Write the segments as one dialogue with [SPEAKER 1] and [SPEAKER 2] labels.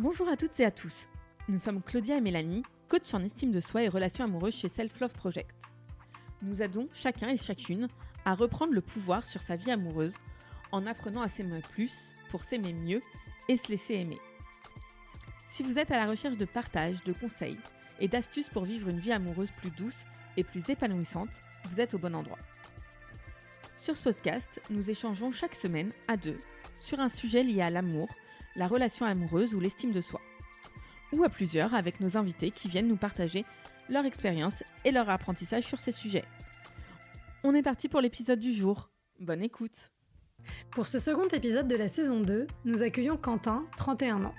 [SPEAKER 1] Bonjour à toutes et à tous. Nous sommes Claudia et Mélanie, coach en estime de soi et relations amoureuses chez Self Love Project. Nous aidons chacun et chacune à reprendre le pouvoir sur sa vie amoureuse en apprenant à s'aimer plus pour s'aimer mieux et se laisser aimer. Si vous êtes à la recherche de partage, de conseils et d'astuces pour vivre une vie amoureuse plus douce et plus épanouissante, vous êtes au bon endroit. Sur ce podcast, nous échangeons chaque semaine à deux sur un sujet lié à l'amour, la relation amoureuse ou l'estime de soi. Ou à plusieurs avec nos invités qui viennent nous partager leur expérience et leur apprentissage sur ces sujets. On est parti pour l'épisode du jour. Bonne écoute
[SPEAKER 2] Pour ce second épisode de la saison 2, nous accueillons Quentin, 31 ans.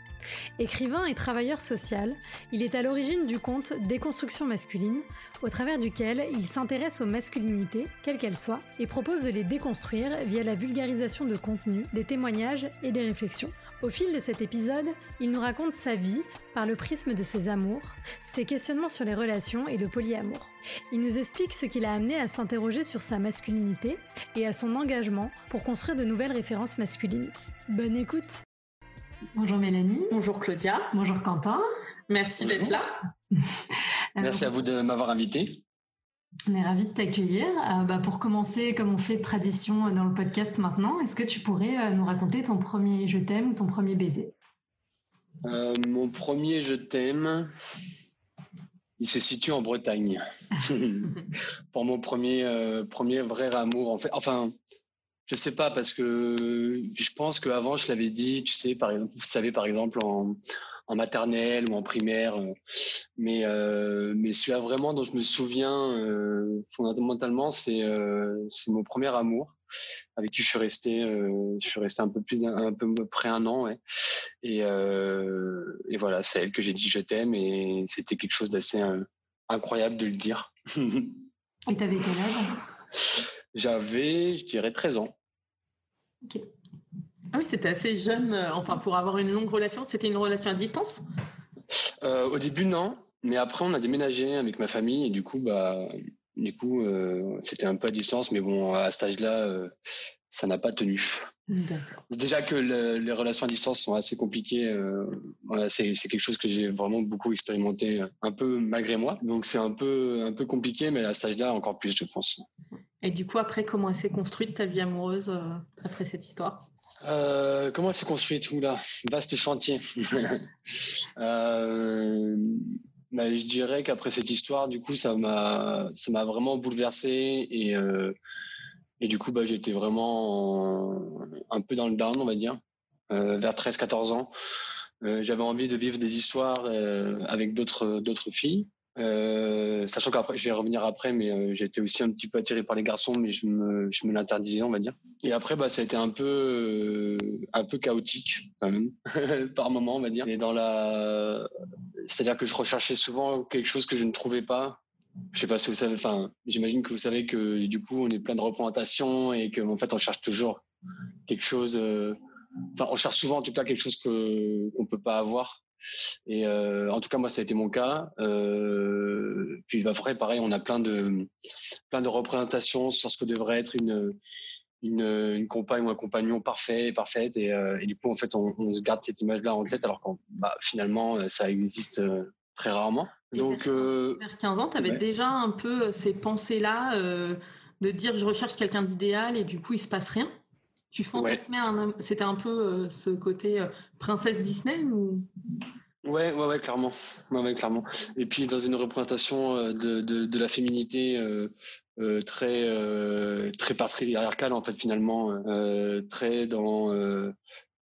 [SPEAKER 2] Écrivain et travailleur social, il est à l'origine du conte Déconstruction masculine, au travers duquel il s'intéresse aux masculinités, quelles qu'elles soient, et propose de les déconstruire via la vulgarisation de contenu, des témoignages et des réflexions. Au fil de cet épisode, il nous raconte sa vie par le prisme de ses amours, ses questionnements sur les relations et le polyamour. Il nous explique ce qui l'a amené à s'interroger sur sa masculinité et à son engagement pour construire de nouvelles références masculines. Bonne écoute Bonjour Mélanie.
[SPEAKER 1] Bonjour Claudia.
[SPEAKER 2] Bonjour Quentin.
[SPEAKER 1] Merci d'être là.
[SPEAKER 3] Merci à vous de m'avoir invité.
[SPEAKER 2] On est ravis de t'accueillir. Euh, bah, pour commencer, comme on fait de tradition dans le podcast maintenant, est-ce que tu pourrais euh, nous raconter ton premier je t'aime ou ton premier baiser?
[SPEAKER 3] Euh, Mon premier je t'aime, il se situe en Bretagne. pour mon premier, premier vrai amour. En fait, enfin, je sais pas parce que je pense qu'avant je l'avais dit, tu sais, par exemple, vous savez par exemple en, en maternelle ou en primaire, euh, mais euh, mais celui-là vraiment dont je me souviens euh, fondamentalement, c'est euh, c'est mon premier amour avec qui je suis resté, je suis resté un peu plus un peu près un an, ouais. et et voilà, c'est elle que j'ai dit je t'aime et c'était quelque chose d'assez incroyable de le dire.
[SPEAKER 2] et t'avais quel âge?
[SPEAKER 3] J'avais, je dirais 13 ans.
[SPEAKER 1] Ok. Ah oui, c'était assez jeune, euh, enfin pour avoir une longue relation. C'était une relation à distance?
[SPEAKER 3] Euh, Au début, non. Mais après, on a déménagé avec ma famille et du coup, bah, du coup, euh, c'était un peu à distance. Mais bon, à cet âge-là, euh, ça n'a pas tenu. Déjà que le, les relations à distance sont assez compliquées. Euh, voilà, c'est quelque chose que j'ai vraiment beaucoup expérimenté, un peu malgré moi. Donc c'est un peu un peu compliqué, mais à cet âge-là encore plus, je pense.
[SPEAKER 1] Et du coup, après, comment s'est construite ta vie amoureuse euh, après cette histoire?
[SPEAKER 3] Euh, Comment elle s'est construite? Oula, vaste chantier. euh, bah, je dirais qu'après cette histoire, du coup, ça m'a ça m'a vraiment bouleversé et euh, et du coup, bah, j'étais vraiment un peu dans le down, on va dire, euh, vers 13-14 ans. Euh, j'avais envie de vivre des histoires euh, avec d'autres d'autres filles. Sachant qu'après, je vais revenir après, mais j'étais aussi un petit peu attiré par les garçons, mais je me, je me l'interdisais, on va dire. Et après, bah, ça a été un peu, un peu chaotique par moment, on va dire. Et dans la, c'est-à-dire que je recherchais souvent quelque chose que je ne trouvais pas. Je sais pas si vous savez, enfin, j'imagine que vous savez que du coup, on est plein de représentations et qu'en fait, on cherche toujours quelque chose. euh, Enfin, on cherche souvent en tout cas quelque chose que qu'on peut pas avoir. Et euh, en tout cas, moi, ça a été mon cas. Euh, puis après, pareil, on a plein de plein de représentations sur ce que devrait être une une, compagne ou un compagnon parfait, parfaite. Et, et du coup, en fait, on, se garde cette image-là en tête, alors que bah, finalement, ça existe très rarement. Donc,
[SPEAKER 1] vers,
[SPEAKER 3] euh,
[SPEAKER 1] vers 15 ans, tu avais
[SPEAKER 3] ouais.
[SPEAKER 1] déjà un peu ces pensées-là euh, de dire je recherche quelqu'un d'idéal et du coup, il se passe rien? Tu fantasmais un. C'était un peu euh, ce côté euh, princesse Disney ou?
[SPEAKER 3] Ouais, ouais, ouais, clairement. Ouais, ouais, clairement. Et puis dans une représentation euh, de, de, de la féminité euh, euh, très euh, très patriarcale en fait finalement, euh, très dans euh,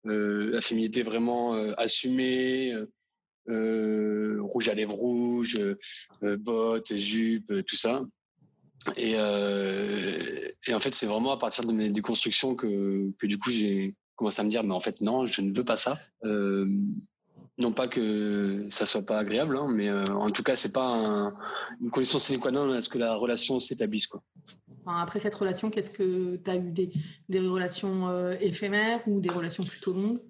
[SPEAKER 3] euh, la féminité vraiment euh, assumée, euh, rouge à lèvres rouges, euh, bottes, jupes, euh, tout ça. Et, euh, en fait, c'est vraiment à partir de mes déconstructions que, que du coup j'ai commencé à me dire, mais en fait non, je ne veux pas ça. Euh, non pas que ça soit pas agréable, hein, mais euh, en tout cas, c'est pas un, une condition sine qua non à ce que la relation s'établisse. Quoi.
[SPEAKER 1] Après cette relation, qu'est-ce que tu as eu des, des relations euh, éphémères ou des relations plutôt longues?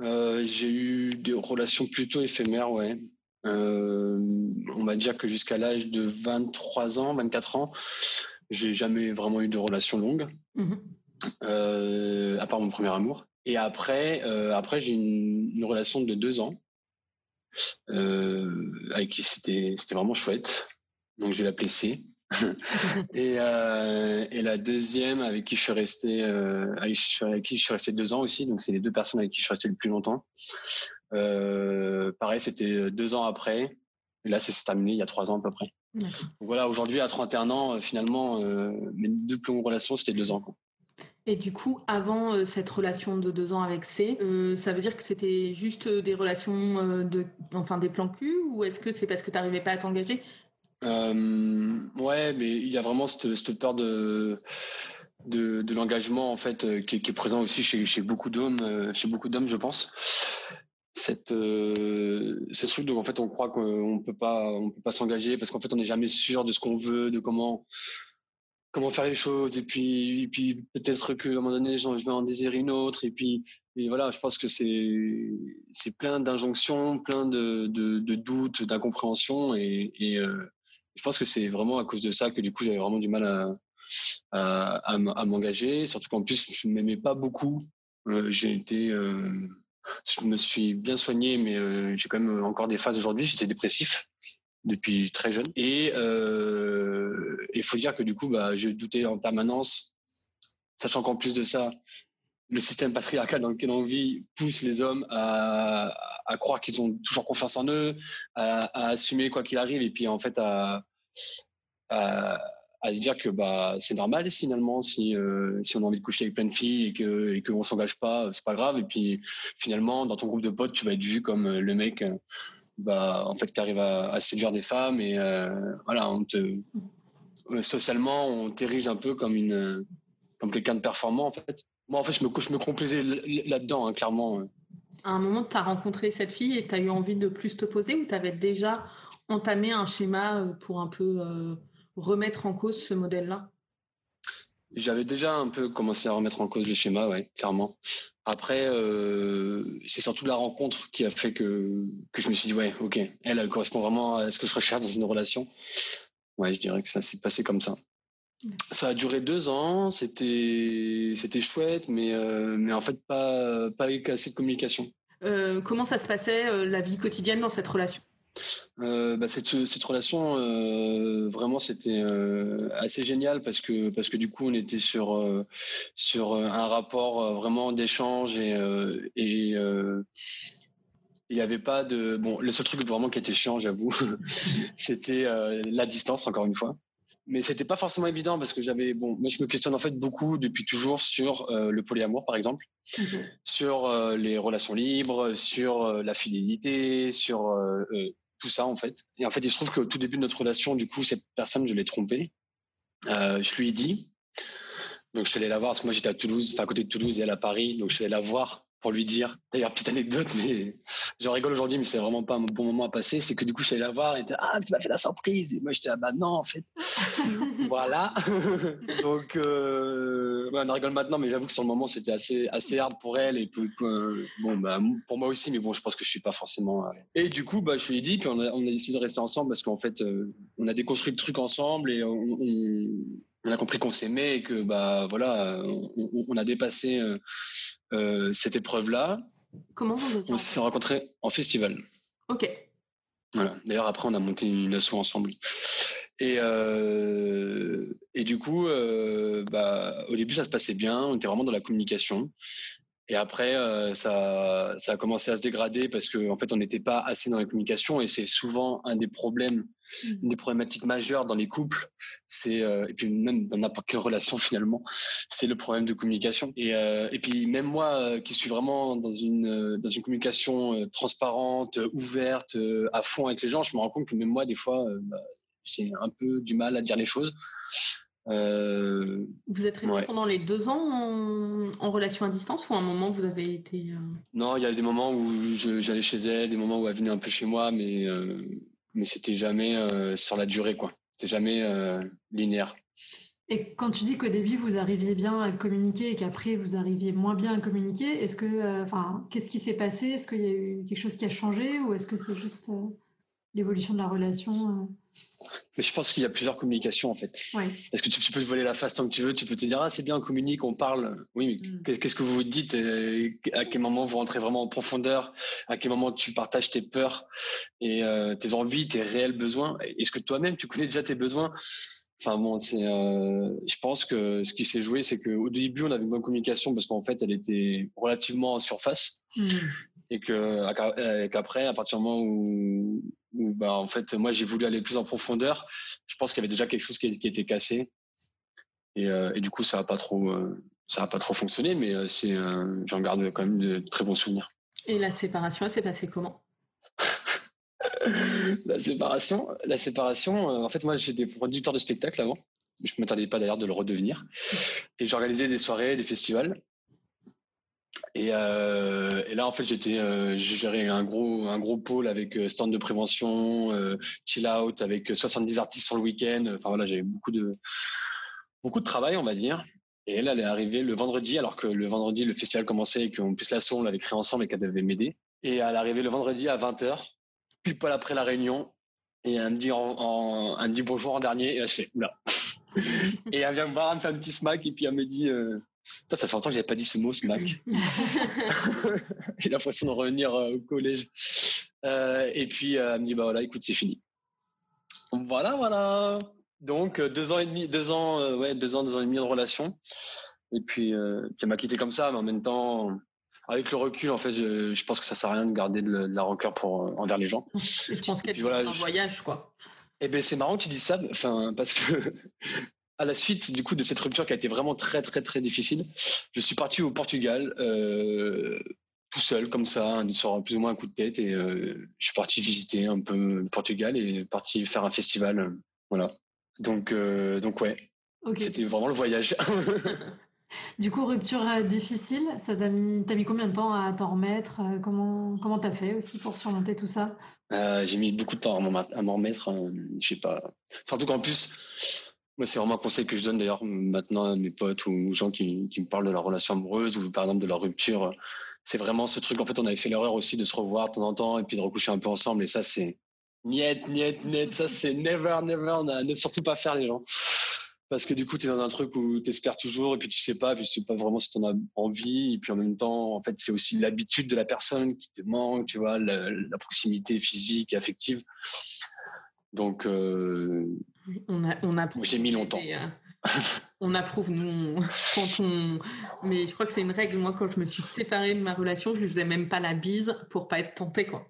[SPEAKER 3] Euh, J'ai eu des relations plutôt éphémères, ouais. Euh, on va dire que jusqu'à l'âge de 23 ans, 24 ans, j'ai jamais vraiment eu de relation longue,
[SPEAKER 1] mmh.
[SPEAKER 3] euh, à part mon premier amour. Et après, après j'ai une, une, relation de deux ans avec qui c'était c'était vraiment chouette. Donc je vais l'appeler C. et, euh, et, la deuxième avec qui je suis resté euh, avec, qui je suis resté deux ans aussi donc c'est les deux personnes avec qui je suis resté le plus longtemps. Euh, pareil c'était deux ans après. Et là c'est terminé il y a trois ans à peu près. Donc voilà aujourd'hui à 31 ans finalement mes deux plus longues relations c'était deux ans quoi.
[SPEAKER 1] Et du coup, avant euh, cette relation de deux ans avec C, ça veut dire que c'était juste des relations de, enfin des plans cul, ou est-ce que c'est parce que tu n'arrivais pas à t'engager?
[SPEAKER 3] Euh, ouais, mais il y a vraiment cette, peur de, de, l'engagement en fait euh, qui, qui, est présent aussi chez, beaucoup d'hommes, euh, chez beaucoup d'hommes, je pense. Cette, euh, ce truc donc en fait on croit qu'on peut pas, on peut pas s'engager parce qu'en fait on n'est jamais sûr de ce qu'on veut, de comment comment faire les choses et puis, et puis peut-être qu'à un moment donné je vais en désirer une autre et puis et voilà je pense que c'est c'est plein d'injonctions plein de, de, doutes d'incompréhension et, je pense que c'est vraiment à cause de ça que du coup j'avais vraiment du mal à, à, m'engager. Surtout qu'en plus je ne m'aimais pas beaucoup. Euh, j'ai été, euh, je me suis bien soigné, mais euh, j'ai quand même encore des phases aujourd'hui. J'étais dépressif depuis très jeune et il faut dire que du coup bah, je doutais en permanence, sachant qu'en plus de ça, le système patriarcal dans lequel on vit pousse les hommes à, à croire qu'ils ont toujours confiance en eux, à, assumer quoi qu'il arrive, et puis en fait à, se dire que bah c'est normal finalement si euh, si on a envie de coucher avec plein de filles et que et qu'on s'engage pas, c'est pas grave. Et puis finalement dans ton groupe de potes, tu vas être vu comme euh, le mec bah en fait qui arrive à, séduire des femmes et euh, voilà on te socialement on t'érige un peu comme une comme quelqu'un de performant en fait. Moi en fait je me je me complaisais là-dedans hein, clairement
[SPEAKER 1] à un moment, tu as rencontré cette fille et tu as eu envie de plus te poser ou tu avais déjà entamé un schéma euh, pour un peu euh, remettre en cause ce modèle-là?
[SPEAKER 3] J'avais déjà un peu commencé à remettre en cause le schéma, ouais, clairement. Après, euh, c'est surtout la rencontre qui a fait que, que je me suis dit, ouais, ok, elle, elle correspond vraiment à ce que je recherche dans une relation. Ouais, je dirais que ça s'est passé comme ça. Ça a duré deux ans, c'était c'était chouette, mais euh, mais en fait pas pas avec assez de communication.
[SPEAKER 1] Euh, comment ça se passait euh, la vie quotidienne dans cette relation?
[SPEAKER 3] Bah cette, cette relation vraiment c'était assez génial parce que parce que du coup on était sur sur un rapport vraiment d'échange et et il n'y avait pas de bon le seul truc vraiment qui était chiant j'avoue c'était la distance encore une fois mais c'était pas forcément évident parce que j'avais bon moi je me questionne en fait beaucoup depuis toujours sur euh, le polyamour par exemple. Okay. sur euh, les relations libres sur euh, la fidélité sur euh, tout ça en fait. Et en fait il se trouve qu'au tout début de notre relation du coup cette personne je l'ai trompée. Je lui ai dit. Donc je suis allé la voir parce que moi j'étais à Toulouse enfin à côté de Toulouse et elle à Paris. Donc je suis allé la voir pour lui dire. D'ailleurs, petite anecdote, mais j'en rigole aujourd'hui, mais c'est vraiment pas un bon moment à passer. C'est que du coup, je suis allé la voir et était ah, tu m'as fait la surprise. Et moi, j'étais ah bah non, en fait. voilà. Donc, euh, on en rigole maintenant, mais j'avoue que sur le moment, c'était assez assez hard pour elle et pour, pour, bon bah pour moi aussi, mais bon, je pense que je suis pas forcément. Euh... Et du coup, bah, je lui ai dit, puis on a, on a décidé de rester ensemble parce qu'en fait, euh, on a déconstruit le truc ensemble et on, on on a compris qu'on s'aimait et que bah voilà, on, on a dépassé euh, euh, cette épreuve-là.
[SPEAKER 1] Comment vous
[SPEAKER 3] On s'est rencontrés en festival.
[SPEAKER 1] Ok.
[SPEAKER 3] Voilà. D'ailleurs après on a monté une asso ensemble. Et euh, et du coup, euh, bah au début ça se passait bien, on était vraiment dans la communication. Et après, euh, ça, ça a commencé à se dégrader parce qu'en en fait, on n'était pas assez dans la communication et c'est souvent un des problèmes. Une des problématiques majeures dans les couples. C'est euh, et puis même dans n'importe quelle relation finalement, c'est le problème de communication. Et, euh, et puis même moi, euh, qui suis vraiment dans une dans une communication transparente, ouverte, à fond avec les gens, je me rends compte que même moi, des fois, bah, j'ai un peu du mal à dire les choses.
[SPEAKER 1] Vous êtes resté ouais. pendant les deux ans en, en, relation à distance ou à un moment vous avez été.
[SPEAKER 3] Non, il y a des moments où j'allais chez elle, des moments où elle venait un peu chez moi, mais mais c'était jamais euh, sur la durée quoi. C'était jamais euh, linéaire.
[SPEAKER 2] Et quand tu dis qu'au début vous arriviez bien à communiquer et qu'après vous arriviez moins bien à communiquer, est-ce que, euh, enfin, qu'est-ce qui s'est passé? Est-ce qu'il y a eu quelque chose qui a changé ou est-ce que c'est juste l'évolution de la relation
[SPEAKER 3] Mais je pense qu'il y a plusieurs communications en fait.
[SPEAKER 2] Ouais.
[SPEAKER 3] Parce que tu, peux te voler la face tant que tu veux, tu peux te dire ah c'est bien on communique, on parle. Oui, mais mm. qu'est-ce que vous vous dites À quel moment vous rentrez vraiment en profondeur À quel moment tu partages tes peurs et euh, tes envies, tes réels besoins? Est-ce que toi-même tu connais déjà tes besoins? Enfin bon, c'est. Euh, je pense que ce qui s'est joué, c'est qu'au début on avait une bonne communication parce qu'en fait elle était relativement en surface. Mm et que euh, qu'après à partir du moment où, où bah en fait moi j'ai voulu aller plus en profondeur. Je pense qu'il y avait déjà quelque chose qui, qui était cassé. Et, euh, et, du coup ça a pas trop euh, ça a pas trop fonctionné mais c'est j'en garde quand même de très bons souvenirs.
[SPEAKER 1] Et la séparation elle s'est passée comment?
[SPEAKER 3] La séparation la séparation en fait moi j'étais producteur de spectacle avant. Je ne m'attendais pas d'ailleurs de le redevenir. Et j'organisais des soirées des festivals et, euh, et, là, en fait, j'étais, euh, j'ai géré un gros, un gros pôle avec euh, stand de prévention, chill out, avec 70 artistes sur le week-end. Enfin voilà, j'avais beaucoup de, beaucoup de travail, on va dire. Et elle, elle est arrivée le vendredi, alors que le vendredi, le festival commençait et qu'en plus la on l'avait créé ensemble et qu'elle devait m'aider. Et elle est arrivée le vendredi à 20h, puis pas après la réunion. Et elle me dit, en, dit bonjour en dernier. Et là, je fais, oula. et elle vient me voir, elle me fait un petit smack et puis elle me dit, ça fait longtemps que j'avais pas dit ce mot, smack. J'ai l'impression de revenir euh, au collège. Euh, et puis euh, elle me dit bah voilà, écoute, c'est fini. Voilà, voilà. Donc deux ans et demi, deux ans, ouais, deux ans, deux ans et demi de relation. Et puis, puis elle m'a quitté comme ça, mais en même temps, avec le recul, en fait, je, pense que ça sert à rien de garder de, la rancœur pour envers les gens.
[SPEAKER 1] Je pense qu'elle voilà, un voyage, quoi.
[SPEAKER 3] Eh ben c'est marrant que tu dis ça, enfin parce que à la suite du coup de cette rupture qui a été vraiment très très très difficile, je suis parti au Portugal euh, tout seul comme ça, sur plus ou moins un coup de tête et euh, je suis parti visiter un peu le Portugal et parti faire un festival, voilà. Donc euh, donc ouais, c'était vraiment le voyage.
[SPEAKER 2] du coup rupture difficile, ça t'a mis t'as mis combien de temps à t'en remettre Comment comment t'as fait aussi pour surmonter tout ça?
[SPEAKER 3] J'ai mis beaucoup de temps à m'en remettre, hein. je sais pas. Surtout qu'en plus c'est vraiment un conseil que je donne d'ailleurs maintenant à mes potes ou aux gens qui, me parlent de leur relation amoureuse ou par exemple de leur rupture. C'est vraiment ce truc. En fait, on avait fait l'erreur aussi de se revoir de temps en temps et puis de recoucher un peu ensemble. Et ça, c'est niet, niet, niet. Ça, c'est never, never. Ne surtout pas faire les gens. Parce que du coup, tu es dans un truc où tu espères toujours et puis tu sais pas, puis tu sais pas vraiment si tu en as envie. Et puis en même temps, en fait, c'est aussi l'habitude de la personne qui te manque, tu vois, la, la proximité physique, affective. Donc, euh,
[SPEAKER 1] on, a, on approuve.
[SPEAKER 3] J'ai mis longtemps.
[SPEAKER 1] Euh, on approuve, nous, quand on. Mais je crois que c'est une règle. Moi, quand je me suis séparée de ma relation, je lui faisais même pas la bise pour pas être tentée, quoi.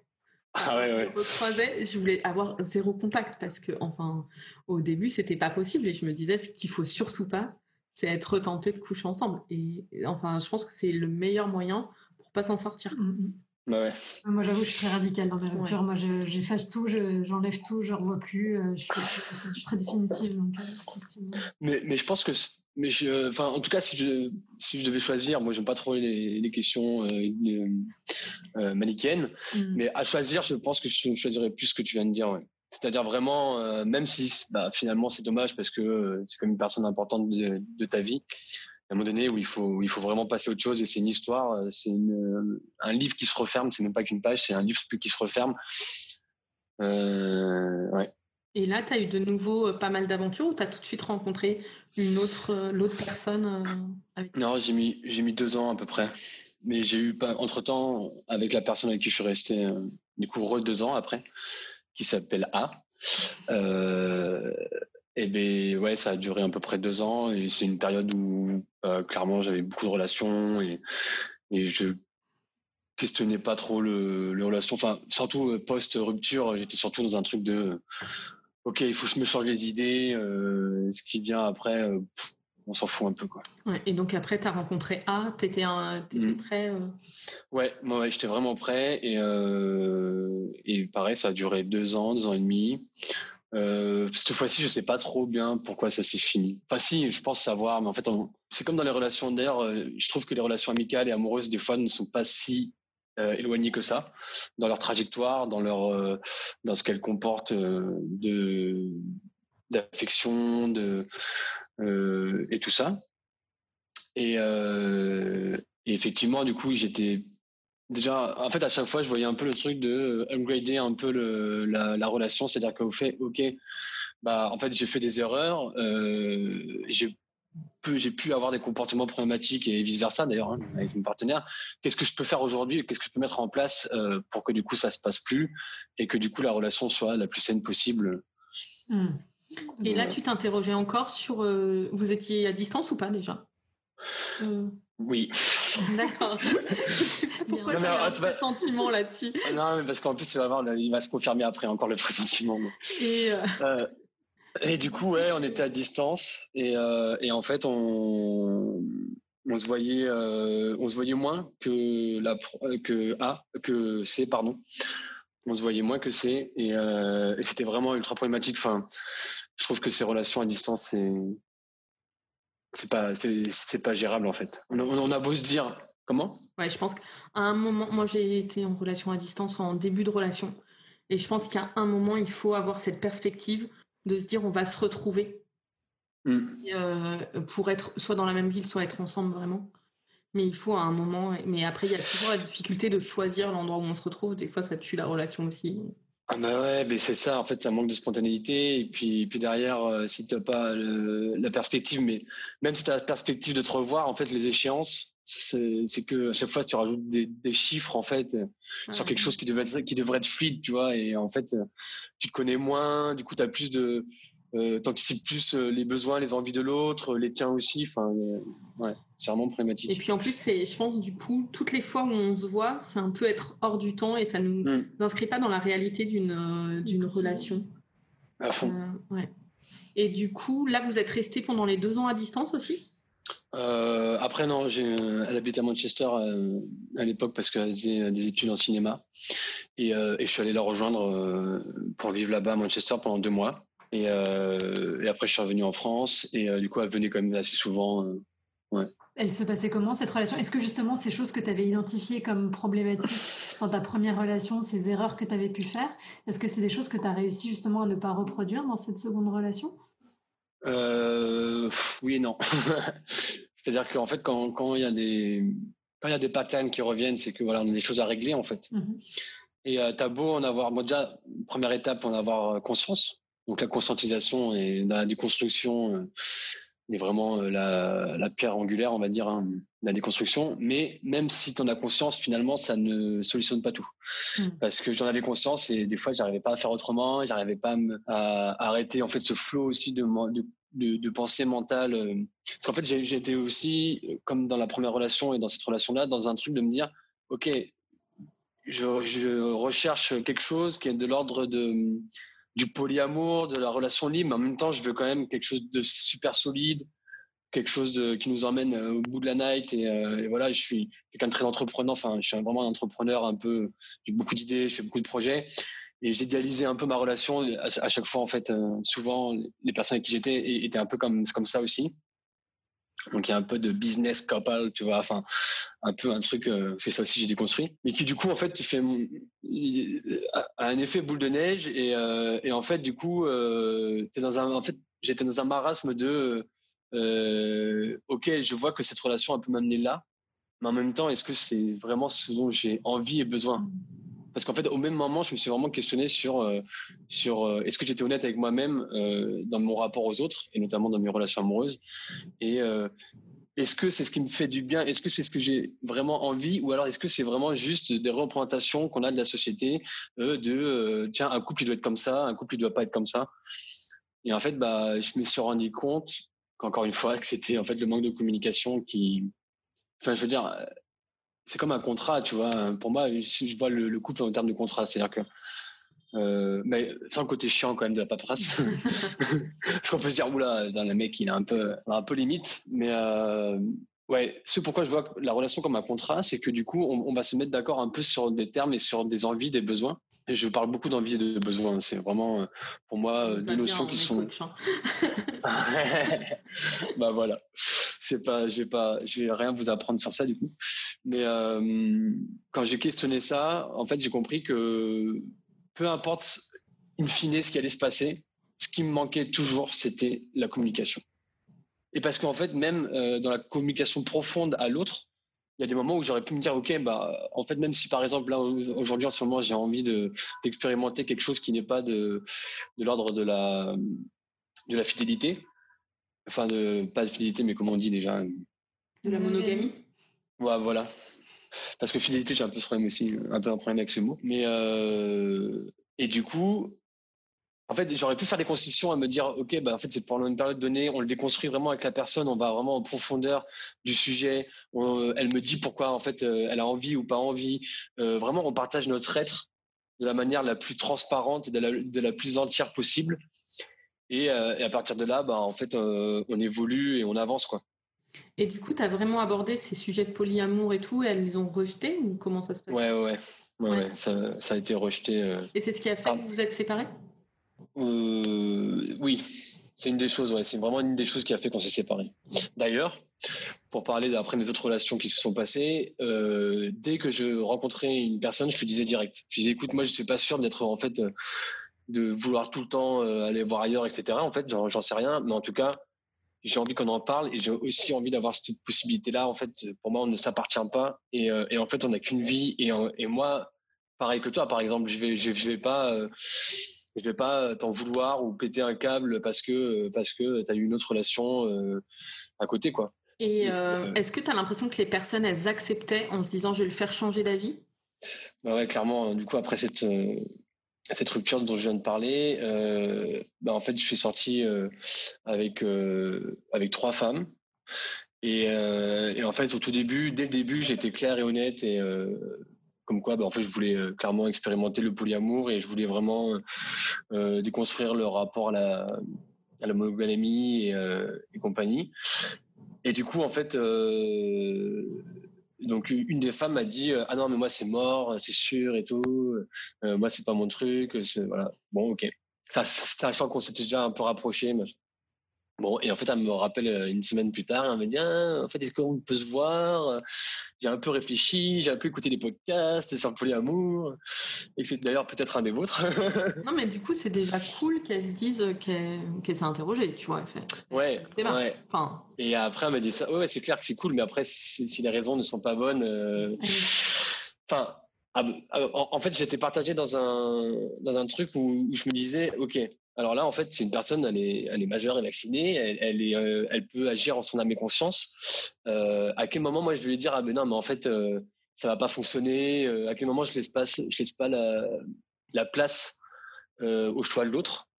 [SPEAKER 3] Ah ouais, ouais.
[SPEAKER 1] Je je voulais avoir zéro contact parce que, enfin, au début, c'était pas possible et je me disais ce qu'il faut surtout pas, c'est être tenté de coucher ensemble. Et enfin, je pense que c'est le meilleur moyen pour pas s'en sortir. Mm,
[SPEAKER 3] mm. Bah
[SPEAKER 2] moi, j'avoue, je suis très radicale dans mes ruptures. Moi, j'efface tout, j'enlève tout, je ne revois plus. Euh, je suis, très définitive. Euh,
[SPEAKER 3] mais, mais je pense que. Mais je, enfin, en tout cas, si je, si je devais choisir, moi, j'aime pas trop les, les questions euh, euh manichéennes. Mm. Mais à choisir, je pense que je choisirais plus ce que tu viens de dire. C'est-à-dire vraiment, même si bah, finalement c'est dommage parce que c'est comme une personne importante de, de ta vie, un moment donné où il faut, il faut vraiment passer à autre chose et c'est une histoire, euh, c'est euh, un livre qui se referme, c'est même pas qu'une page, c'est un livre qui se referme. Euh, ouais.
[SPEAKER 1] Et là, tu as eu de nouveau pas mal d'aventures ou tu as tout de suite rencontré une autre, l'autre personne
[SPEAKER 3] Non, j'ai mis, j'ai mis deux ans à peu près. Mais j'ai eu, entre temps, avec la personne avec qui je suis resté, du coup, re deux ans après, qui s'appelle A. Euh, et ben ouais, ça a duré à peu près deux ans et c'est une période où euh, clairement j'avais beaucoup de relations et, et je questionnais pas trop le, les relations. Enfin, surtout euh, post rupture, j'étais surtout dans un truc de ok, il faut que je me change les idées. Euh, ce qui vient après, euh, on s'en fout un peu quoi.
[SPEAKER 1] Ouais, et donc après, tu as rencontré A, tu étais, un, étais mmh. prêt.
[SPEAKER 3] Ouais, moi ouais, j'étais vraiment prêt et, et pareil, ça a duré deux ans, deux ans et demi. Euh, cette fois-ci, je sais pas trop bien pourquoi ça s'est fini. Enfin, si, je pense savoir, mais en fait, c'est comme dans les relations. D'ailleurs, euh, je trouve que les relations amicales et amoureuses, des fois, ne sont pas si euh, éloignées que ça dans leur trajectoire, dans leur, dans ce qu'elles comportent de d'affection, de et tout ça. Et, effectivement, du coup, j'étais déjà, en fait, à chaque fois, je voyais un peu le truc de upgrader un peu la, relation, c'est-à-dire qu'au fait, ok, bah, en fait, j'ai fait des erreurs, j'ai j'ai pu avoir des comportements problématiques et vice versa d'ailleurs hein, avec mon partenaire. Qu'est-ce que je peux faire aujourd'hui Qu'est-ce que je peux mettre en place euh, pour que du coup ça se passe plus et que du coup la relation soit la plus saine possible?
[SPEAKER 1] Hmm. Et là, tu t'interrogeais encore sur euh, vous étiez à distance ou pas déjà?
[SPEAKER 3] Euh. Oui.
[SPEAKER 1] D'accord. Pourquoi un pressentiment là-dessus
[SPEAKER 3] Non, mais parce qu'en plus, il va, il va se confirmer après encore le pressentiment. Et et du coup, ouais, on était à distance et, euh, et en fait, on, on se voyait, euh, on se voyait moins que la que A que C, pardon. On se voyait moins que C et, euh, et c'était vraiment ultra problématique. Enfin, je trouve que ces relations à distance, c'est c'est pas c'est pas gérable en fait. On, on a beau se dire comment?
[SPEAKER 1] Ouais, je pense qu'à un moment, moi j'ai été en relation à distance en début de relation et je pense qu'à un moment il faut avoir cette perspective de se dire on va se retrouver mm. euh, pour être soit dans la même ville, soit être ensemble vraiment. Mais il faut à un moment. Mais après, il y a toujours la difficulté de choisir l'endroit où on se retrouve. Des fois, ça tue la relation aussi.
[SPEAKER 3] Ah bah ouais, mais c'est ça. En fait, ça manque de spontanéité. Et puis, puis derrière, euh, si tu n'as pas la perspective, mais même si tu as la perspective de te revoir, en fait, les échéances, c'est que à chaque fois tu rajoutes des, chiffres en fait sur quelque chose qui devrait être qui devrait être fluide tu vois et en fait tu te connais moins du coup tu as plus de euh, anticipes plus euh, les besoins les envies de l'autre les tiens aussi enfin euh, ouais c'est vraiment problématique
[SPEAKER 1] et puis en plus c'est je pense du coup toutes les fois où on se voit c'est un peu être hors du temps et ça nous hmm. inscrit pas dans la réalité d'une euh, d'une relation
[SPEAKER 3] à fond
[SPEAKER 1] ouais et du coup là vous êtes resté pendant les deux ans à distance aussi?
[SPEAKER 3] Euh, après, non, euh, elle habite à Manchester euh, à l'époque parce qu'elle faisait des études en cinéma. Et, et je suis allé la rejoindre pour vivre là-bas à Manchester pendant deux mois. Et, et, après, je suis revenu en France. Et du coup, elle venait quand même assez souvent. Ouais.
[SPEAKER 2] Elle se passait comment cette relation? Est-ce que justement ces choses que tu avais identifiées comme problématiques dans ta première relation, ces erreurs que tu avais pu faire, est-ce que c'est des choses que tu as réussi justement à ne pas reproduire dans cette seconde relation?
[SPEAKER 3] Euh, oui et non. C'est-à-dire qu'en fait, quand, quand il y a des quand il y a des patterns qui reviennent, c'est que voilà, on a des choses à régler en fait. Mhm. Et euh, t'as beau en avoir, bon, déjà première étape, en avoir euh, conscience. Donc la conscientisation et la déconstruction euh, est vraiment euh, la, la, pierre angulaire, on va dire, hein, la déconstruction. Mais même si tu en as conscience, finalement, ça ne solutionne pas tout. Mm. Parce que j'en avais conscience et des fois, j'arrivais pas à faire autrement, j'arrivais pas à, à, arrêter en fait ce flot aussi de, de, de, de pensée mentale. Euh. Parce qu'en fait, été aussi, comme dans la première relation et dans cette relation-là, dans un truc de me dire, OK, je, je recherche quelque chose qui est de l'ordre de du polyamour, de la relation libre, mais en même temps, je veux quand même quelque chose de super solide, quelque chose qui nous emmène euh, au bout de la night. Et, euh, et voilà, je suis quelqu'un de très entrepreneur. Enfin, je suis vraiment un entrepreneur un peu. J'ai beaucoup d'idées, je fais beaucoup de projets. Et j'ai idéalisé un peu ma relation à, chaque fois. En fait, euh, souvent, les personnes avec qui j'étais étaient un peu comme, comme ça aussi. Donc il y a un peu de business couple, tu vois, enfin un peu un truc, euh, c'est ça aussi j'ai déconstruit, mais qui du coup en fait fait a un effet boule de neige et, euh, en fait du coup euh, j'étais dans un marasme de euh, ok je vois que cette relation a pu m'amener là, mais en même temps est-ce que c'est vraiment ce dont j'ai envie et besoin? Parce qu'en fait, au même moment, je me suis vraiment questionné sur, euh, sur euh, est-ce que j'étais honnête avec moi-même euh, dans mon rapport aux autres, et notamment dans mes relations amoureuses? Et est-ce que c'est ce qui me fait du bien? Est-ce que c'est ce que j'ai vraiment envie? Ou alors est-ce que c'est vraiment juste des représentations qu'on a de la société de tiens, un couple, il doit être comme ça, un couple, il doit pas être comme ça? Et en fait, bah, je me suis rendu compte, encore une fois, que c'était en fait le manque de communication qui. Enfin, je veux dire, c'est comme un contrat, tu vois. Pour moi, je vois le, couple en termes de contrat, c'est-à-dire que euh, mais sans le côté chiant quand même de la paperasse. Parce qu'on peut se dire, oula, le mec, il est un peu, un peu limite. Mais euh, ouais, ce pourquoi je vois la relation comme un contrat, c'est que du coup, on, va se mettre d'accord un peu sur des termes et sur des envies, des besoins. Et je parle beaucoup d'envie et de besoins. C'est vraiment, pour moi, des notions qui sont. Hein. bah voilà c'est pas, je vais pas, je vais rien vous apprendre sur ça du coup. Mais euh, quand j'ai questionné ça, en fait, j'ai compris que peu importe in fine ce qui allait se passer, ce qui me manquait toujours, c'était la communication. Et parce qu'en fait, même euh, dans la communication profonde à l'autre, il y a des moments où j'aurais pu me dire, ok, bah, en fait, même si par exemple là aujourd'hui en ce moment j'ai envie de d'expérimenter quelque chose qui n'est pas de de l'ordre de la de la fidélité, enfin de pas de fidélité, mais comment on dit déjà
[SPEAKER 1] De la monogamie.
[SPEAKER 3] Ouais, voilà. Parce que fidélité, j'ai un peu ce problème aussi, un peu un problème avec ce mot. Mais euh, et du coup, en fait, j'aurais pu faire des concessions à me dire, ok, bah, en fait, c'est pendant une période donnée, on le déconstruit vraiment avec la personne, on va vraiment en profondeur du sujet. elle me dit pourquoi, en fait, euh, elle a envie ou pas envie. Euh, vraiment, on partage notre être de la manière la plus transparente et de la, plus entière possible. Et, et, à partir de là, bah, en fait, on évolue et on avance, quoi.
[SPEAKER 1] Et du coup, tu as vraiment abordé ces sujets de polyamour et tout, et elles les ont rejetés ou comment ça se passe?
[SPEAKER 3] Ouais, ouais, ouais, ouais, ça, ça, a été rejeté.
[SPEAKER 1] Et c'est ce qui a fait que vous vous êtes séparés?
[SPEAKER 3] Euh, oui, c'est une des choses, ouais, c'est vraiment une des choses qui a fait qu'on s'est séparés. D'ailleurs, pour parler après mes autres relations qui se sont passées, euh, dès que je rencontrais une personne, je lui disais direct. Je disais, écoute, moi, je suis pas sûr d'être en fait de vouloir tout le temps euh, aller voir ailleurs, etc. En fait, j'en sais rien, mais en tout cas, j'ai envie qu'on en parle et j'ai aussi envie d'avoir cette possibilité-là. En fait, pour moi, on ne s'appartient pas et, et, en fait, on n'a qu'une vie et, et, moi, pareil que toi, par exemple, je vais, je, je vais pas je vais pas euh, t'en vouloir ou péter un câble parce que euh, parce que tu as eu une autre relation euh, à côté quoi.
[SPEAKER 1] Et est-ce que tu as l'impression que les personnes elles acceptaient en se disant je vais le faire changer d'avis?
[SPEAKER 3] Bah ouais, clairement du coup après cette cette rupture dont je viens de parler, bah en fait je suis sorti avec avec trois femmes et, et, en fait au tout début dès le début j'étais clair et honnête et comme quoi, bah, en fait, je voulais euh, clairement expérimenter le polyamour et je voulais vraiment euh, euh, déconstruire le rapport à la, monogamie et, et, compagnie. Et du coup, en fait, donc une des femmes m'a dit ah non mais moi c'est mort, c'est sûr et tout. moi c'est pas mon truc. Voilà. Bon ok. Ça, sachant qu'on s'était déjà un peu rapproché. Bon, et en fait, elle me rappelle euh, une semaine plus tard, elle me dit ah, en fait, est-ce qu'on peut se voir? J'ai un peu réfléchi, j'ai un peu écouté des podcasts sur le polyamour, et c'est d'ailleurs peut-être un des vôtres.
[SPEAKER 1] non, mais du coup, c'est déjà cool qu'elle se dise qu'elle s'est interrogée, tu vois. Fait.
[SPEAKER 3] Ouais, ouais. Enfin... Et après, elle m'a dit ça. Ouais, c'est clair que c'est cool, mais après, si, les raisons ne sont pas bonnes. Euh, enfin. Ah, ah, en fait, j'étais partagé dans un, dans un truc où, où je me disais, OK, alors là, en fait, c'est une personne, elle est, elle est majeure et vaccinée, elle, elle, est, elle peut agir en son âme et conscience. Euh, à quel moment, moi, je vais lui dire, ah ben non, mais en fait, euh, ça va pas fonctionner. Euh, à quel moment, je laisse pas, je laisse pas la, la place euh, au choix de l'autre?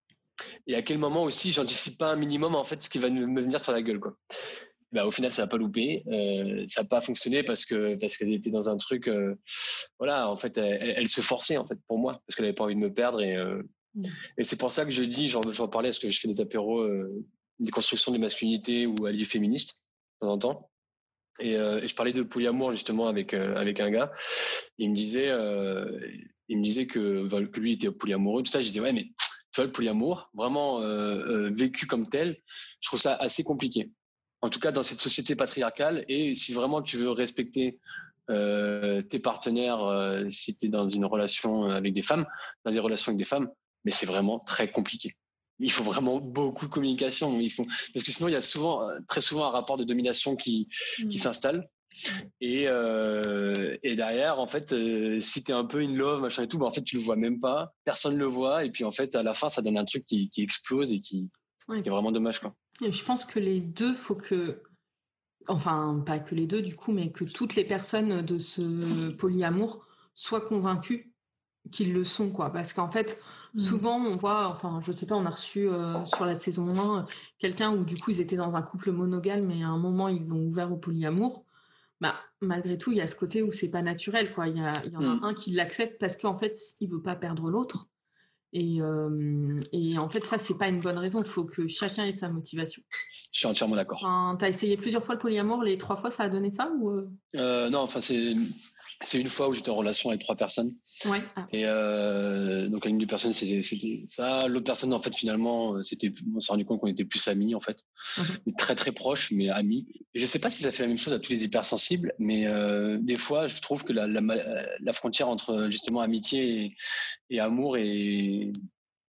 [SPEAKER 3] Et à quel moment aussi, j'anticipe pas un minimum, en fait, ce qui va me venir sur la gueule, quoi. Bah, au final, ça n'a pas loupé. Ça n'a pas fonctionné parce que parce qu'elle était dans un truc. Voilà, en fait, elle, elle, se forçait en fait pour moi parce qu'elle avait pas envie de me perdre et. Et c'est pour ça que je dis, j'en parlais parce que je fais des apéros, euh, des constructions des masculinités ou alliés féministes de temps en temps. Et, euh, et, je parlais de polyamour justement avec euh, avec un gars. Il me disait, il me disait que, que lui était polyamoureux. Tout ça, je disais ouais, mais tu vois le polyamour, vraiment vécu comme tel, je trouve ça assez compliqué. En tout cas, dans cette société patriarcale. Et si vraiment tu veux respecter tes partenaires, si tu es dans une relation avec des femmes, dans des relations avec des femmes, mais c'est vraiment très compliqué. Il faut vraiment beaucoup de communication. Il faut parce que sinon il y a souvent, euh, très souvent un rapport de domination qui qui mmh. s'installe. Et, euh, et derrière, en fait, euh, si t'es un peu in love, machin et tout, bah, en fait, tu le vois même pas, personne le voit, et puis en fait, à la fin, ça donne un truc qui, qui explose et qui, qui, est vraiment dommage, quoi.
[SPEAKER 1] je pense que les deux, faut que, enfin, pas que les deux du coup, mais que toutes les personnes de ce polyamour soient convaincues qu'ils le sont, quoi, parce qu'en fait, Mmh. Souvent, on voit, enfin, je sais pas, on a reçu euh, sur la saison 1 quelqu'un où du coup ils étaient dans un couple monogame, mais à un moment ils l'ont ouvert au polyamour. Bah, malgré tout, il y a ce côté où c'est pas naturel, quoi. Il y, en a mmh. un qui l'accepte parce qu'en fait, il veut pas perdre l'autre. Et, euh, et, en fait, ça, c'est pas une bonne raison. Il faut que chacun ait sa motivation.
[SPEAKER 3] Je suis entièrement d'accord.
[SPEAKER 1] Enfin, tu as essayé plusieurs fois le polyamour, les trois fois, ça a donné ça ou
[SPEAKER 3] euh non, enfin, c'est c'est une fois où j'étais en relation avec trois personnes.
[SPEAKER 1] Ouais. Ah.
[SPEAKER 3] Et euh, donc une des personnes c'était ça. L'autre personne en fait finalement euh, c'était on s'est rendu compte qu'on était plus amis en fait, mhm. très très proches mais amis. Et je sais pas si ça fait la même chose à tous les hypersensibles, mais euh, des fois je trouve que la, la, la, frontière entre justement amitié et, et amour est,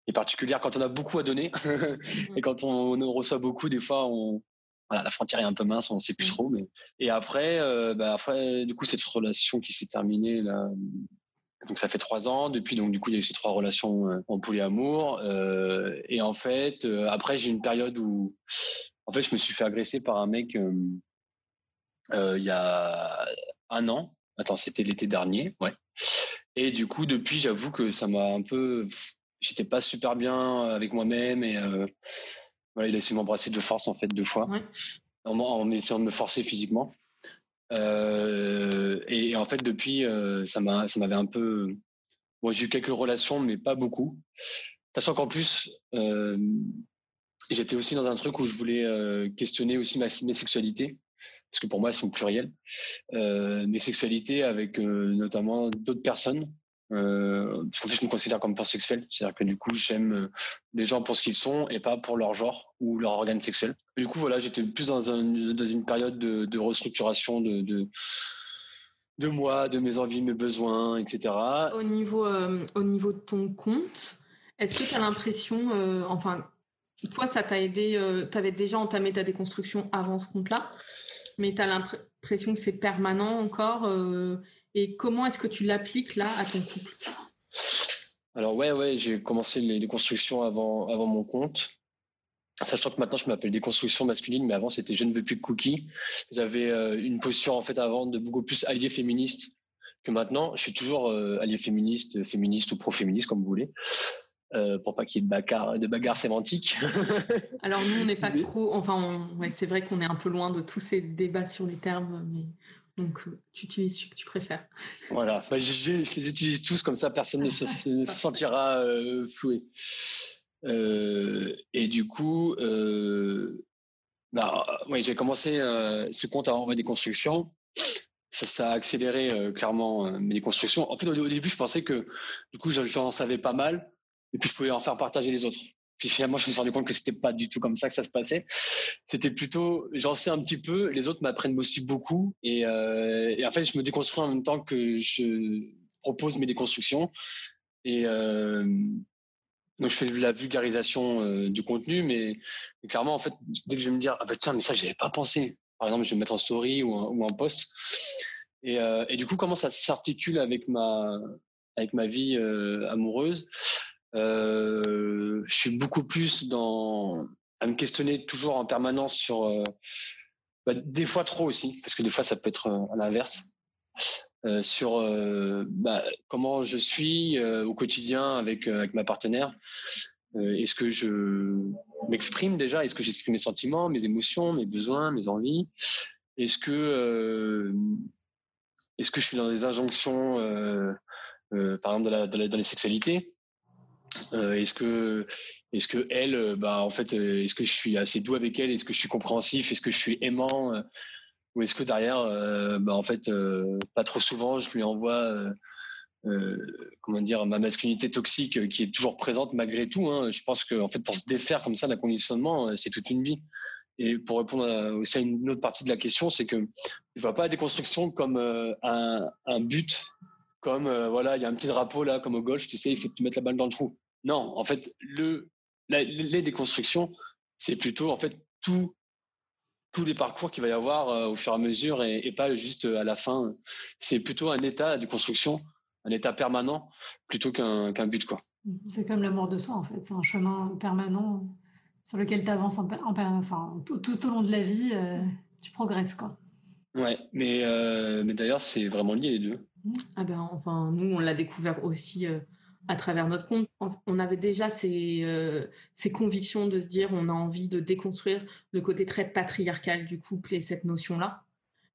[SPEAKER 3] est, particulière quand on a beaucoup à donner mhm. et quand on, on reçoit beaucoup des fois on voilà, la frontière est un peu mince, on ne sait plus trop. Mais... Et après, bah, après, du coup, cette relation qui s'est terminée là, donc ça fait trois ans. Depuis, donc du coup, il y a eu ces trois relations en polyamour. Euh, et en fait, après, j'ai une période où, en fait, je me suis fait agresser par un mec il y a un an. Attends, c'était l'été dernier, ouais. Et du coup, depuis, j'avoue que ça m'a un peu. J'étais pas super bien avec moi-même et euh, voilà, il a essayé de m'embrasser de force en fait deux fois, en, essayant de me forcer physiquement. Euh, et, en fait, depuis, euh, ça m'a, ça m'avait un peu. Moi, j'ai eu quelques relations, mais pas beaucoup. Sachant qu'en plus, j'étais aussi dans un truc où je voulais questionner aussi ma, mes sexualités parce que pour moi elles sont plurielles, euh, mes sexualités avec euh, notamment d'autres personnes. Euh, parce qu'en je me considère comme pansexuel, c'est-à-dire que du coup, j'aime euh, les gens pour ce qu'ils sont et pas pour leur genre ou leur organe sexuel. du coup, voilà, j'étais plus dans, un, dans, une période de, restructuration de, moi, de mes envies, mes besoins, etc.
[SPEAKER 1] Au niveau, euh, au niveau de ton compte, est-ce que tu as l'impression, enfin, toi, ça t'a aidé, tu avais déjà entamé ta déconstruction avant ce compte-là? Mais tu as l'impression que c'est permanent encore. Et comment est-ce que tu l'appliques là à ton couple?
[SPEAKER 3] Alors ouais, ouais, j'ai commencé les, constructions avant, avant mon compte. Sachant que maintenant je m'appelle déconstruction masculine, mais avant c'était je ne veux plus de cookies. J'avais euh, une posture en fait avant de beaucoup plus allié féministe que maintenant. Je suis toujours euh, allié féministe, féministe ou pro-féministe comme vous voulez. Euh, pour pas qu'il y ait de bagarre, de bagarre sémantique.
[SPEAKER 1] Alors nous, on n'est pas trop. Enfin, c'est vrai qu'on est un peu loin de tous ces débats sur les termes, mais donc euh, tu utilises ce que tu préfères.
[SPEAKER 3] Voilà, bah, je, les utilise tous comme ça, personne ne se, sentira euh, floué. et du coup, bah, j'ai commencé ce compte à envoyer des constructions. Ça, a accéléré clairement mes déconstructions. En fait, au, au, début, je pensais que du coup, j'en savais pas mal et puis je pouvais en faire partager les autres. Puis finalement, je me suis rendu compte que c'était pas du tout comme ça que ça se passait. C'était plutôt, j'en sais un petit peu, les autres m'apprennent aussi beaucoup, et, euh, et, en fait, je me déconstruis en même temps que je propose mes déconstructions. Et euh, donc, je fais de la vulgarisation euh, du contenu, mais, clairement, en fait, dès que je vais me dire, ah bah tiens, mais ça, j'avais pas pensé. Par exemple, je vais me mettre en story ou en, ou en post. Et, et, du coup, comment ça s'articule avec ma avec ma vie amoureuse? Je suis beaucoup plus dans à me questionner toujours en permanence sur euh, bah, des fois trop aussi parce que des fois ça peut être euh, à l'inverse. Euh, sur euh, bah, comment je suis euh, au quotidien avec avec ma partenaire. Est-ce que je m'exprime déjà? Est-ce que j'exprime mes sentiments mes émotions mes besoins mes envies? Est-ce que est-ce que je suis dans des injonctions par exemple dans, la, dans les sexualités euh, est-ce que, elle, euh, bah en fait, euh, est-ce que je suis assez doux avec elle? Est-ce que je suis compréhensif? Est-ce que je suis aimant? Ou est-ce que derrière, bah en fait, pas trop souvent, je lui envoie, comment dire, ma masculinité toxique qui est toujours présente malgré tout. Hein. Je pense que fait, pour se défaire comme ça d'un conditionnement, c'est toute une vie. Et pour répondre aussi à une autre partie de la question, c'est que je vois pas la déconstruction comme un, un but comme voilà, il y a un petit drapeau là, comme au golf, tu sais, il faut que tu mettes la balle dans le trou. Non, en fait, le, les déconstructions, c'est plutôt en fait tout, tous les parcours qu'il va y avoir euh, au fur et à mesure et, pas juste à la fin. C'est plutôt un état de construction, un état permanent plutôt qu'un but. quoi.
[SPEAKER 2] C'est comme la mort de soi en fait, c'est un chemin permanent sur lequel tu avances en, enfin, tout, tout, au long de la vie, euh, tu progresses. quoi.
[SPEAKER 3] Ouais, mais, euh, mais d'ailleurs, c'est vraiment lié les deux.
[SPEAKER 1] Ah ben, enfin, nous, on l'a découvert aussi à travers notre compte. On avait déjà ces, euh, ces convictions de se dire on a envie de déconstruire le côté très patriarcal du couple et cette notion-là.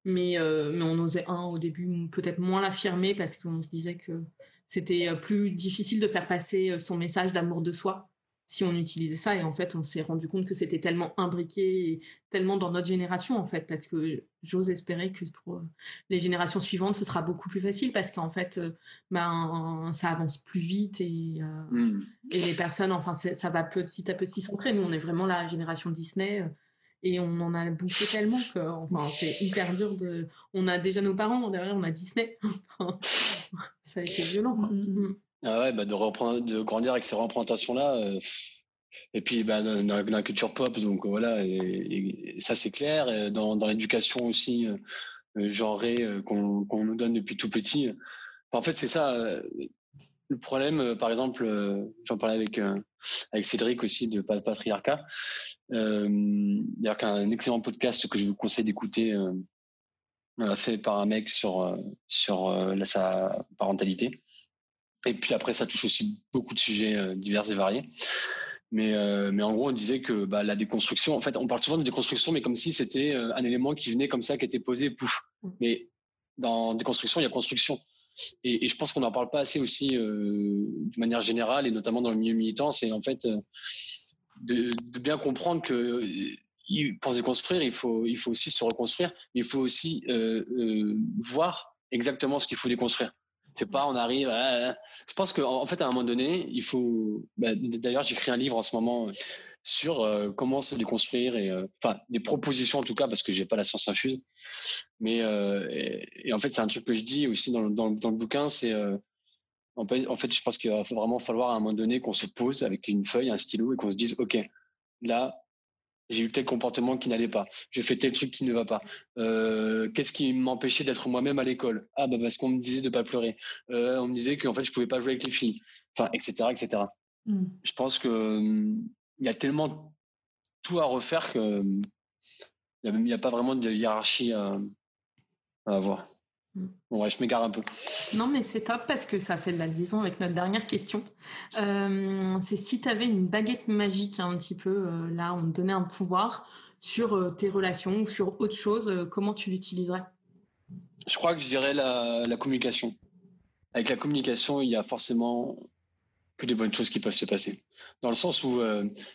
[SPEAKER 1] Mais, euh, mais on osait, un, au début, peut-être moins l'affirmer parce qu'on se disait que c'était euh, plus difficile de faire passer son message d'amour de soi si on utilisait ça. Et en fait, on s'est rendu compte que c'était tellement imbriqué et tellement dans notre génération, en fait, parce que j'ose espérer que pour les générations suivantes, ce sera beaucoup plus facile parce qu'en fait, euh, ben, ça avance plus vite et, euh, mmh. et les personnes, enfin, ça va petit à petit s'ancrer. Nous, on est vraiment la génération Disney. Euh, et on en a bouffé tellement que enfin, c'est hyper dur de. On a déjà nos parents, derrière on a Disney. ça a été violent. Quoi. Mmh.
[SPEAKER 3] Ah ouais, bah de, reprendre, de grandir avec ces représentations-là, euh, Et puis, bah, dans, la culture pop, donc voilà, ça c'est clair. Dans, l'éducation aussi, euh, genrée qu'on nous donne depuis tout petit. en fait, c'est ça. Le problème, par exemple, j'en parlais avec avec Cédric aussi de Patriarcat. a un excellent podcast que je vous conseille d'écouter fait par un mec sur, euh, sur euh, sa parentalité. Et puis après, ça touche aussi beaucoup de sujets euh, divers et variés. Mais, mais en gros, on disait que bah, la déconstruction, en fait, on parle souvent de déconstruction, mais comme si c'était un élément qui venait comme ça, qui était posé, pouf. Mmh. Mais dans déconstruction, il y a construction. Et, je pense qu'on n'en parle pas assez aussi de manière générale, et notamment dans le milieu militant, c'est en fait de, de, bien comprendre que pour se construire, il faut, il faut aussi se reconstruire, mais il faut aussi euh, euh, voir exactement ce qu'il faut déconstruire. C'est pas on arrive. À... Je pense qu'en en fait, à un moment donné, il faut. Bah, d'ailleurs, j'écris un livre en ce moment sur euh, comment se déconstruire et enfin des propositions en tout cas parce que j'ai pas la science infuse. Mais et, en fait, c'est un truc que je dis aussi dans, dans, dans le bouquin, c'est en fait, je pense qu'il va vraiment falloir à un moment donné qu'on se pose avec une feuille, un stylo et qu'on se dise, ok, là, j'ai eu tel comportement qui n'allait pas, j'ai fait tel truc qui ne va pas. Euh, qu'est-ce qui m'empêchait d'être moi-même à l'école? Ah bah parce qu'on me disait de pas pleurer. Euh, on me disait qu'en fait je pouvais pas jouer avec les filles. Enfin, etc., etc. Mm. Je pense que hum, il y a tellement tout à refaire que hum, il n'y a, a, pas vraiment de hiérarchie à avoir. Bon, ouais, je m'égare un peu.
[SPEAKER 1] Non, mais c'est top parce que ça fait de la liaison avec notre dernière question. Euh, c'est si tu avais une baguette magique, un petit peu, euh, là, on te donnait un pouvoir sur euh, tes relations ou sur autre chose, comment tu l'utiliserais?
[SPEAKER 3] Je crois que je dirais la, la, communication. Avec la communication, il y a forcément que des bonnes choses qui peuvent se passer. Dans le sens où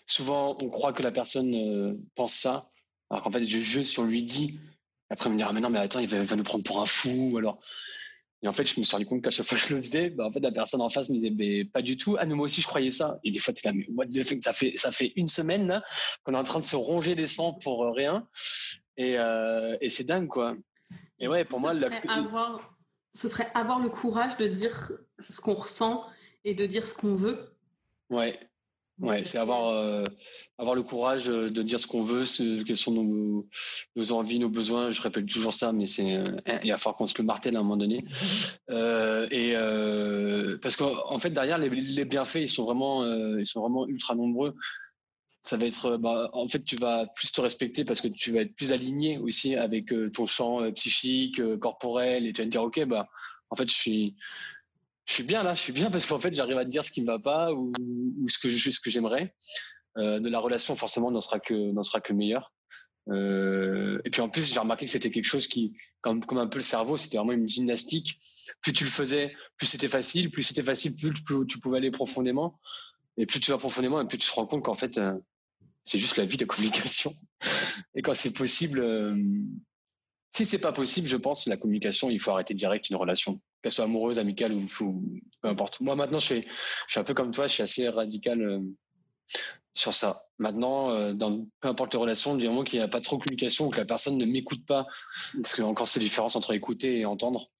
[SPEAKER 3] souvent on croit que la personne pense ça, alors qu'en fait, juste si on lui dit après, on me dit, ah, mais non, mais attends, il va, nous prendre pour un fou. Alors, et en fait, je me suis rendu compte qu'à chaque fois que je le faisais, bah, en fait, la personne en face me disait, mais pas du tout. Ah, nous, moi aussi, je croyais ça. Et des fois, tu es là, mais what the fuck, ça fait, ça fait une semaine qu'on est en train de se ronger les sangs pour euh, rien. Et, euh, et c'est dingue, quoi. Et ouais, pour moi,
[SPEAKER 1] avoir, ce serait avoir le courage de dire ce qu'on ressent et de dire ce qu'on veut.
[SPEAKER 3] Ouais, Ouais, c'est avoir euh, avoir le courage euh, de dire ce qu'on veut, ce, quelles sont nos, nos envies, nos besoins. Je répète toujours ça, mais c'est euh, il va falloir qu'on se le martèle à un moment donné. Euh, et parce qu'en en fait derrière les, les, bienfaits, ils sont vraiment ils sont vraiment ultra nombreux. Ça va être bah, en fait tu vas plus te respecter parce que tu vas être plus aligné aussi avec ton champ psychique, corporel et tu vas te dire ok bah en fait je suis je suis bien là, je suis bien parce qu'en fait, j'arrive à te dire ce qui ne va pas ou, ce que ce que j'aimerais. Euh, de la relation, forcément, n'en sera que n'en sera que. Euh, et puis en plus, j'ai remarqué que c'était quelque chose qui, comme, comme un peu le cerveau, c'était vraiment une gymnastique. Plus tu le faisais, plus c'était facile. Plus c'était facile, plus, tu pouvais aller profondément. Et plus tu vas profondément, et plus tu te rends compte qu'en fait, euh, c'est juste la vie de communication. et quand c'est possible, si c'est pas possible, je pense, la communication, il faut arrêter direct une relation qu'elle soit amoureuse, amicale ou, peu importe. Moi, maintenant, je suis, un peu comme toi, je suis assez radical euh, sur ça. Maintenant, euh, dans peu importe les relations, du moment qu'il n'y a pas trop de communication ou que la personne ne m'écoute pas, parce qu'il y a encore cette différence entre écouter et entendre.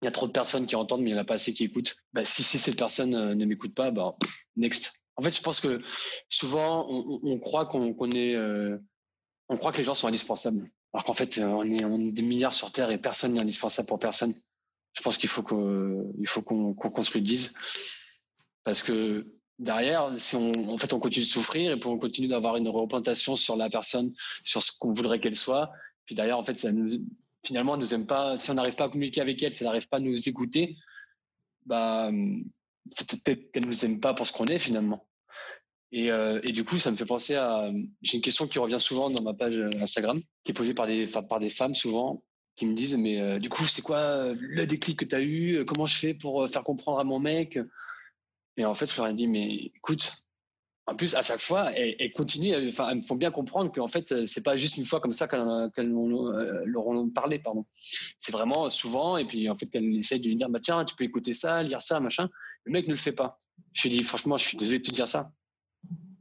[SPEAKER 3] Il y a trop de personnes qui entendent, mais il n'y en a pas assez qui écoutent. Bah, si, cette personne euh, ne m'écoute pas, bah, next. En fait, je pense que souvent, on, croit qu'on est, on croit que les gens sont indispensables. Alors qu'en fait, on est, on des milliards sur Terre et personne n'est indispensable pour personne je pense qu'il faut qu'on qu'on se le dise parce que derrière, si on, en fait, on continue de souffrir et puis on continue d'avoir une représentation sur la personne, sur ce qu'on voudrait qu'elle soit, puis derrière, en fait, ça nous, finalement, nous aime pas. Si on n'arrive pas à communiquer avec elle, si elle n'arrive pas à nous écouter, bah, c'est peut-être qu'elle nous aime pas pour ce qu'on est finalement. Et, euh, et, du coup, ça me fait penser à. J'ai une question qui revient souvent dans ma page Instagram, qui est posée par des, par des femmes souvent, qui me disent mais euh, du coup c'est quoi euh, le déclic que tu as eu comment je fais pour euh, faire comprendre à mon mec? Et en fait je leur ai dit mais écoute en plus à chaque fois elles, continuent enfin elles me font bien comprendre qu'en fait c'est pas juste une fois comme ça qu'elles leur ont parlé pardon. C'est vraiment souvent et puis en fait qu'elles essayent de lui dire bah tiens tu peux écouter ça lire ça machin. Le mec ne le fait pas. Je lui dis franchement je suis désolé de te dire ça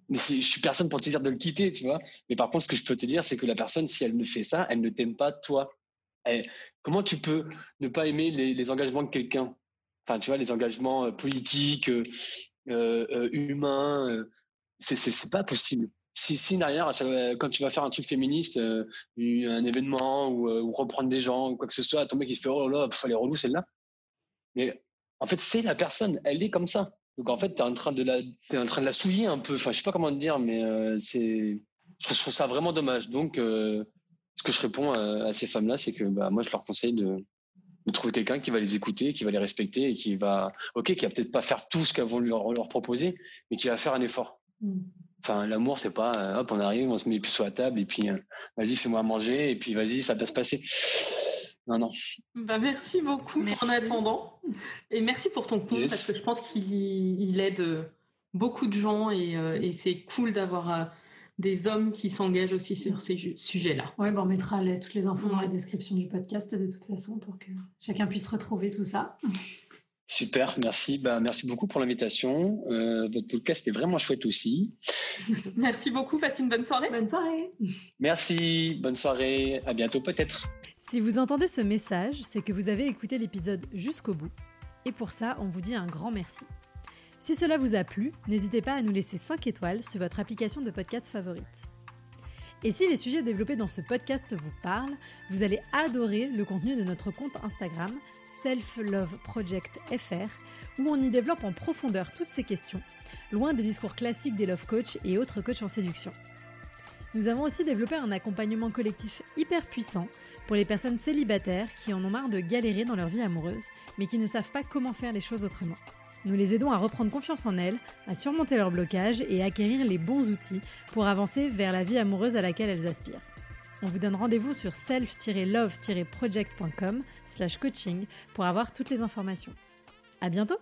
[SPEAKER 3] mais je suis personne pour te dire de le quitter, tu vois. Mais par contre, ce que je peux te dire, c'est que la personne, si elle ne fait ça, elle ne t'aime pas toi. Comment tu peux ne pas aimer les, engagements de quelqu'un? Enfin, tu vois, les engagements euh, politiques, euh, euh, humains. c'est pas possible. Si, si derrière, quand tu vas faire un truc féministe, un événement ou, reprendre des gens ou quoi que ce soit, ton mec il fait oh là là, elle est relou celle-là. Mais en fait, c'est la personne, elle est comme ça. Donc en fait, tu es en train de la, es en train de la souiller un peu. Enfin, je sais pas comment te dire, mais c'est, je trouve ça vraiment dommage. Donc, ce que je réponds à, ces femmes-là, c'est que bah, moi, je leur conseille de, de trouver quelqu'un qui va les écouter, qui va les respecter et qui va, ok, qui va peut-être pas faire tout ce qu'elles vont leur, leur, proposer, mais qui va faire un effort. Mm. Enfin, l'amour, c'est pas, euh, hop, on arrive, on se met les sur la table et puis, euh, vas-y, fais-moi manger et puis, vas-y, ça va se passer. Non, non.
[SPEAKER 4] Bah, merci beaucoup en attendant. Et merci pour ton compte parce que je pense qu'il aide beaucoup de gens et, euh, et c'est cool d'avoir des hommes qui s'engagent aussi sur ces sujets-là.
[SPEAKER 2] Oui, bon, on mettra toutes les infos dans la description du podcast de toute façon pour que chacun puisse retrouver tout ça.
[SPEAKER 3] Super, merci. Bah, merci beaucoup pour l'invitation. Euh, votre podcast est vraiment chouette aussi.
[SPEAKER 4] merci beaucoup. Passe une bonne soirée.
[SPEAKER 2] Bonne soirée.
[SPEAKER 3] Merci. Bonne soirée. À bientôt peut-être.
[SPEAKER 2] Si vous entendez ce message, c'est que vous avez écouté l'épisode jusqu'au bout. Et pour ça, on vous dit un grand merci. Si cela vous a plu, n'hésitez pas à nous laisser 5 étoiles sur votre application de podcast favorite. Et si les sujets développés dans ce podcast vous parlent, vous allez adorer le contenu de notre compte Instagram Self Love Project FR, où on y développe en profondeur toutes ces questions, loin des discours classiques des love coach et autres coachs en séduction. Nous avons aussi développé un accompagnement collectif hyper puissant pour les personnes célibataires qui en ont marre de galérer dans leur vie amoureuse, mais qui ne savent pas comment faire les choses autrement. Nous les aidons à reprendre confiance en elles, à surmonter leurs blocages et à acquérir les bons outils pour avancer vers la vie amoureuse à laquelle elles aspirent. On vous donne rendez-vous sur self-love-project.com slash coaching pour avoir toutes les informations. À bientôt!